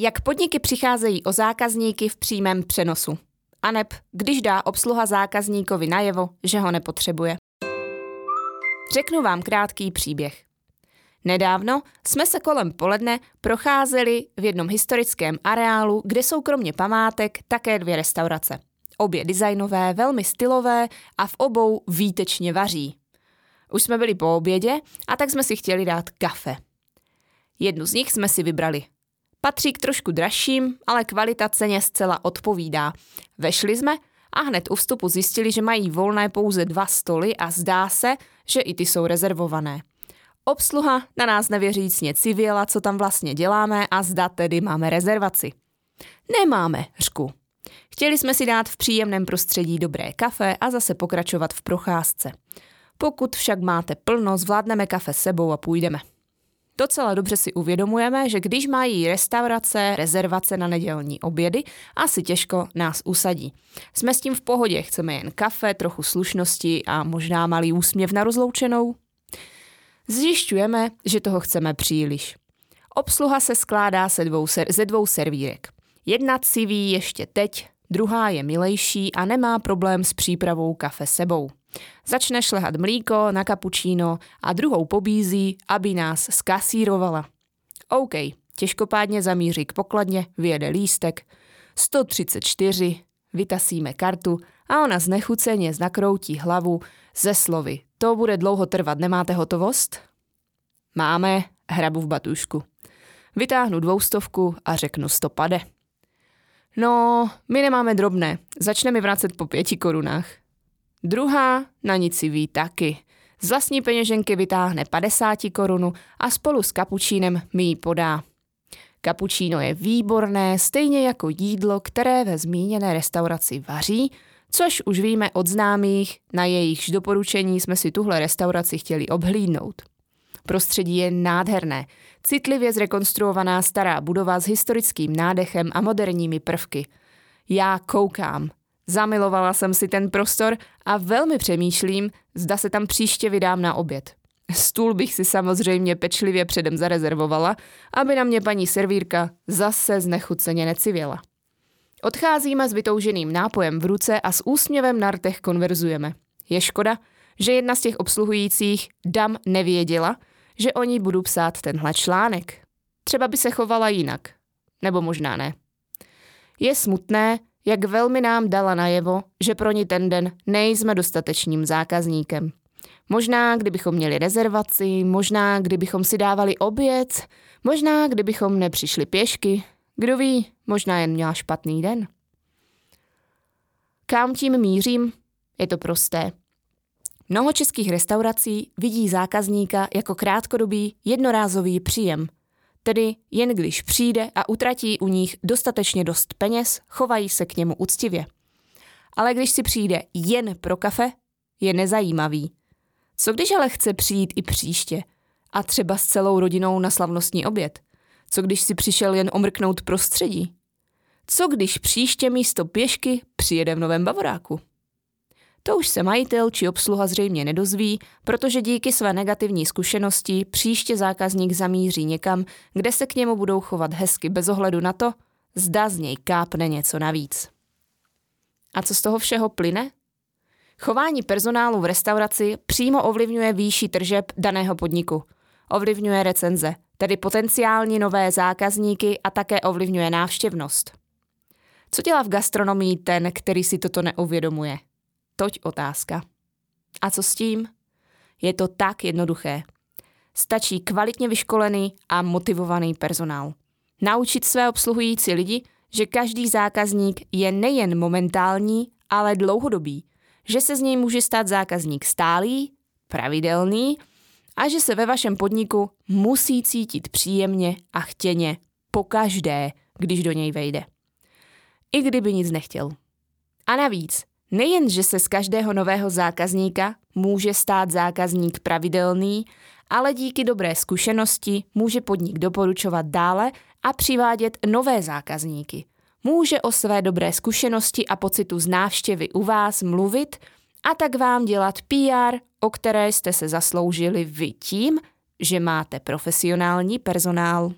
Jak podniky přicházejí o zákazníky v přímém přenosu. A neb, když dá obsluha zákazníkovi najevo, že ho nepotřebuje. Řeknu vám krátký příběh. Nedávno jsme se kolem poledne procházeli v jednom historickém areálu, kde jsou kromě památek také dvě restaurace. Obě designové, velmi stylové a v obou výtečně vaří. Už jsme byli po obědě a tak jsme si chtěli dát kafe. Jednu z nich jsme si vybrali. Patří k trošku dražším, ale kvalita ceně zcela odpovídá. Vešli jsme a hned u vstupu zjistili, že mají volné pouze dva stoly a zdá se, že i ty jsou rezervované. Obsluha na nás nevěřícně civěla, co tam vlastně děláme a zda tedy máme rezervaci. Nemáme, řku. Chtěli jsme si dát v příjemném prostředí dobré kafe a zase pokračovat v procházce. Pokud však máte plno, zvládneme kafe sebou a půjdeme. Docela dobře si uvědomujeme, že když mají restaurace rezervace na nedělní obědy, asi těžko nás usadí. Jsme s tím v pohodě, chceme jen kafe, trochu slušnosti a možná malý úsměv na rozloučenou. Zjišťujeme, že toho chceme příliš. Obsluha se skládá se dvou ser- ze dvou servírek. Jedna civí ještě teď, druhá je milejší a nemá problém s přípravou kafe sebou. Začne šlehat mlíko na kapučíno a druhou pobízí, aby nás skasírovala. OK, těžkopádně zamíří k pokladně, vyjede lístek. 134, vytasíme kartu a ona znechuceně znakroutí hlavu ze slovy. To bude dlouho trvat, nemáte hotovost? Máme, hrabu v batušku. Vytáhnu dvoustovku a řeknu stopade. No, my nemáme drobné, začneme vracet po pěti korunách. Druhá na nic ví taky. Z vlastní peněženky vytáhne 50 korunu a spolu s kapučínem mi ji podá. Kapučíno je výborné, stejně jako jídlo, které ve zmíněné restauraci vaří, což už víme od známých, na jejichž doporučení jsme si tuhle restauraci chtěli obhlídnout. Prostředí je nádherné, citlivě zrekonstruovaná stará budova s historickým nádechem a moderními prvky. Já koukám, Zamilovala jsem si ten prostor a velmi přemýšlím, zda se tam příště vydám na oběd. Stůl bych si samozřejmě pečlivě předem zarezervovala, aby na mě paní servírka zase znechuceně necivěla. Odcházíme s vytouženým nápojem v ruce a s úsměvem na rtech konverzujeme. Je škoda, že jedna z těch obsluhujících dam nevěděla, že o ní budu psát tenhle článek. Třeba by se chovala jinak. Nebo možná ne. Je smutné, jak velmi nám dala najevo, že pro ní ten den nejsme dostatečným zákazníkem. Možná, kdybychom měli rezervaci, možná, kdybychom si dávali oběd, možná, kdybychom nepřišli pěšky, kdo ví, možná jen měla špatný den. Kam tím mířím? Je to prosté. Mnoho českých restaurací vidí zákazníka jako krátkodobý jednorázový příjem – Tedy jen když přijde a utratí u nich dostatečně dost peněz, chovají se k němu úctivě. Ale když si přijde jen pro kafe, je nezajímavý. Co když ale chce přijít i příště a třeba s celou rodinou na slavnostní oběd? Co když si přišel jen omrknout prostředí? Co když příště místo pěšky přijede v novém Bavoráku? To už se majitel či obsluha zřejmě nedozví, protože díky své negativní zkušenosti příště zákazník zamíří někam, kde se k němu budou chovat hezky bez ohledu na to, zda z něj kápne něco navíc. A co z toho všeho plyne? Chování personálu v restauraci přímo ovlivňuje výši tržeb daného podniku. Ovlivňuje recenze, tedy potenciální nové zákazníky a také ovlivňuje návštěvnost. Co dělá v gastronomii ten, který si toto neuvědomuje? Toť otázka. A co s tím? Je to tak jednoduché. Stačí kvalitně vyškolený a motivovaný personál. Naučit své obsluhující lidi, že každý zákazník je nejen momentální, ale dlouhodobý. Že se z něj může stát zákazník stálý, pravidelný a že se ve vašem podniku musí cítit příjemně a chtěně pokaždé, když do něj vejde. I kdyby nic nechtěl. A navíc, Nejen, že se z každého nového zákazníka může stát zákazník pravidelný, ale díky dobré zkušenosti může podnik doporučovat dále a přivádět nové zákazníky. Může o své dobré zkušenosti a pocitu z návštěvy u vás mluvit a tak vám dělat PR, o které jste se zasloužili vy tím, že máte profesionální personál.